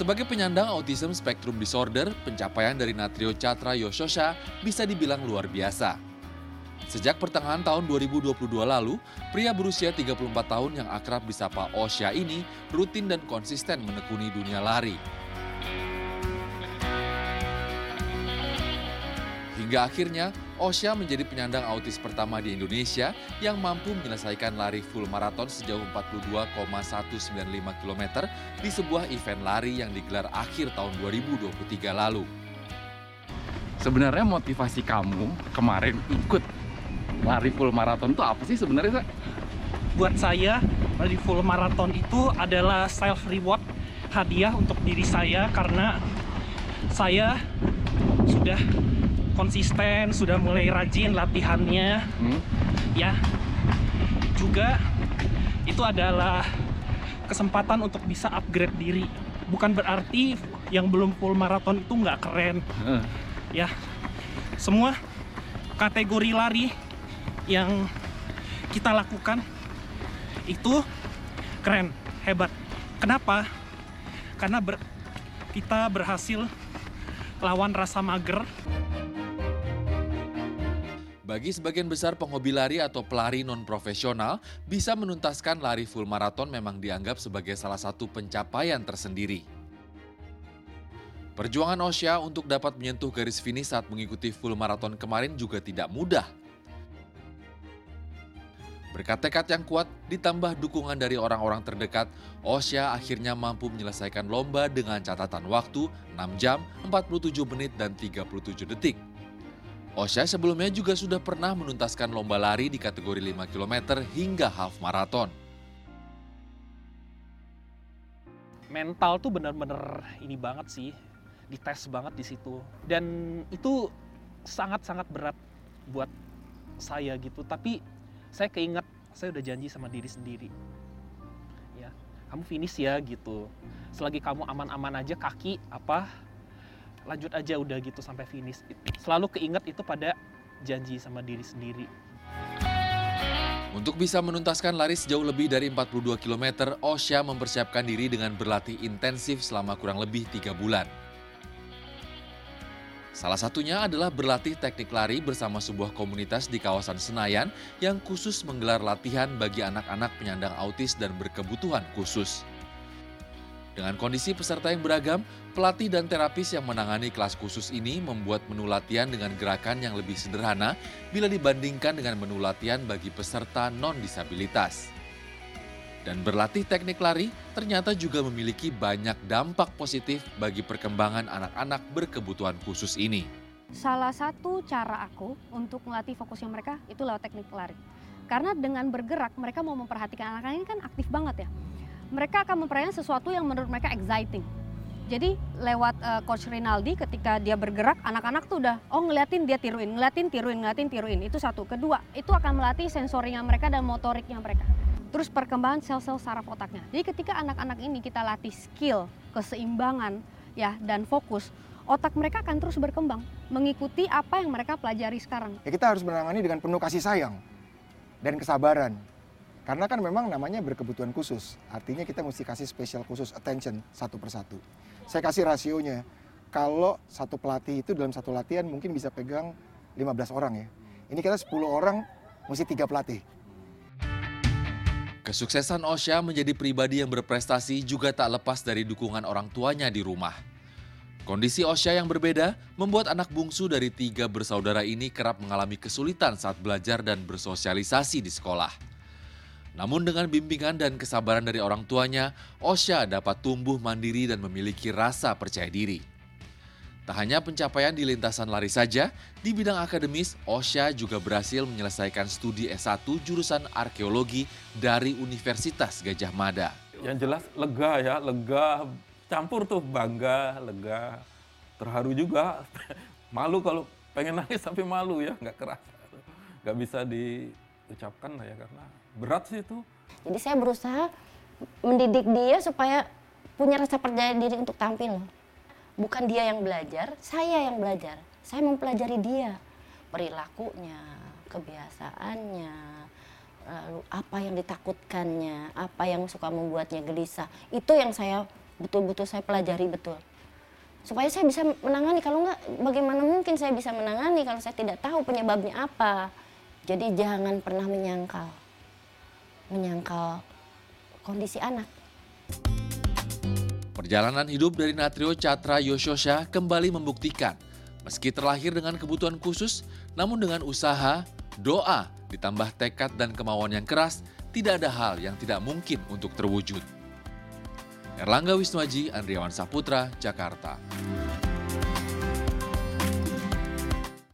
Sebagai penyandang autism spectrum disorder, pencapaian dari Natrio Catra Yososha bisa dibilang luar biasa. Sejak pertengahan tahun 2022 lalu, pria berusia 34 tahun yang akrab disapa Osha ini rutin dan konsisten menekuni dunia lari. Hingga akhirnya, Osha menjadi penyandang autis pertama di Indonesia yang mampu menyelesaikan lari full maraton sejauh 42,195 km di sebuah event lari yang digelar akhir tahun 2023 lalu. Sebenarnya motivasi kamu kemarin ikut lari full maraton itu apa sih sebenarnya, Sa? Buat saya, lari full maraton itu adalah self reward hadiah untuk diri saya karena saya sudah konsisten, sudah mulai rajin latihannya. Hmm? Ya. Juga itu adalah kesempatan untuk bisa upgrade diri. Bukan berarti yang belum full maraton itu nggak keren. Eh, Ya. Semua kategori lari yang kita lakukan itu keren, hebat. Kenapa? Karena ber- kita berhasil lawan rasa mager Bagi sebagian besar penghobi lari atau pelari non-profesional, bisa menuntaskan lari full maraton memang dianggap sebagai salah satu pencapaian tersendiri. Perjuangan Osha untuk dapat menyentuh garis finish saat mengikuti full maraton kemarin juga tidak mudah. Berkat tekad yang kuat, ditambah dukungan dari orang-orang terdekat, Osha akhirnya mampu menyelesaikan lomba dengan catatan waktu 6 jam, 47 menit, dan 37 detik. Osha sebelumnya juga sudah pernah menuntaskan lomba lari di kategori 5 km hingga half marathon. mental tuh bener-bener ini banget sih dites banget di situ. Dan itu sangat-sangat berat buat saya gitu. Tapi saya keinget saya udah janji sama diri sendiri. Ya kamu finish ya gitu. Selagi kamu aman-aman aja kaki apa lanjut aja udah gitu sampai finish selalu keinget itu pada janji sama diri sendiri Untuk bisa menuntaskan lari sejauh lebih dari 42 km, Osha mempersiapkan diri dengan berlatih intensif selama kurang lebih tiga bulan. Salah satunya adalah berlatih teknik lari bersama sebuah komunitas di kawasan Senayan yang khusus menggelar latihan bagi anak-anak penyandang autis dan berkebutuhan khusus. Dengan kondisi peserta yang beragam, pelatih dan terapis yang menangani kelas khusus ini membuat menu latihan dengan gerakan yang lebih sederhana bila dibandingkan dengan menu latihan bagi peserta non-disabilitas. Dan berlatih teknik lari ternyata juga memiliki banyak dampak positif bagi perkembangan anak-anak berkebutuhan khusus ini. Salah satu cara aku untuk melatih fokusnya mereka itu lewat teknik lari. Karena dengan bergerak mereka mau memperhatikan anak-anak ini kan aktif banget ya. Mereka akan memperhatikan sesuatu yang menurut mereka exciting. Jadi lewat uh, coach Rinaldi ketika dia bergerak anak-anak tuh udah oh ngeliatin dia tiruin, ngeliatin tiruin, ngeliatin tiruin. Itu satu. Kedua, itu akan melatih sensorinya mereka dan motoriknya mereka. Terus perkembangan sel-sel saraf otaknya. Jadi ketika anak-anak ini kita latih skill, keseimbangan ya dan fokus, otak mereka akan terus berkembang mengikuti apa yang mereka pelajari sekarang. Ya kita harus menangani dengan penuh kasih sayang dan kesabaran. Karena kan memang namanya berkebutuhan khusus. Artinya kita mesti kasih special khusus attention satu persatu. Saya kasih rasionya. Kalau satu pelatih itu dalam satu latihan mungkin bisa pegang 15 orang ya. Ini kita 10 orang mesti tiga pelatih. Kesuksesan Osha menjadi pribadi yang berprestasi juga tak lepas dari dukungan orang tuanya di rumah. Kondisi Osha yang berbeda membuat anak bungsu dari tiga bersaudara ini kerap mengalami kesulitan saat belajar dan bersosialisasi di sekolah. Namun dengan bimbingan dan kesabaran dari orang tuanya, Osha dapat tumbuh mandiri dan memiliki rasa percaya diri. Tak hanya pencapaian di lintasan lari saja, di bidang akademis, Osha juga berhasil menyelesaikan studi S1 jurusan arkeologi dari Universitas Gajah Mada. Yang jelas lega ya, lega campur tuh bangga, lega, terharu juga, malu kalau pengen nangis sampai malu ya, nggak kerasa, nggak bisa diucapkan lah ya karena berat sih itu. Jadi saya berusaha mendidik dia supaya punya rasa percaya diri untuk tampil. Bukan dia yang belajar, saya yang belajar. Saya mempelajari dia, perilakunya, kebiasaannya, lalu apa yang ditakutkannya, apa yang suka membuatnya gelisah. Itu yang saya betul-betul saya pelajari betul supaya saya bisa menangani kalau enggak bagaimana mungkin saya bisa menangani kalau saya tidak tahu penyebabnya apa jadi jangan pernah menyangkal menyangkal kondisi anak Perjalanan hidup dari Natrio Catra Yoshosha kembali membuktikan, meski terlahir dengan kebutuhan khusus, namun dengan usaha, doa, ditambah tekad dan kemauan yang keras, tidak ada hal yang tidak mungkin untuk terwujud. Erlangga Wisnuaji, Andriawan Saputra, Jakarta.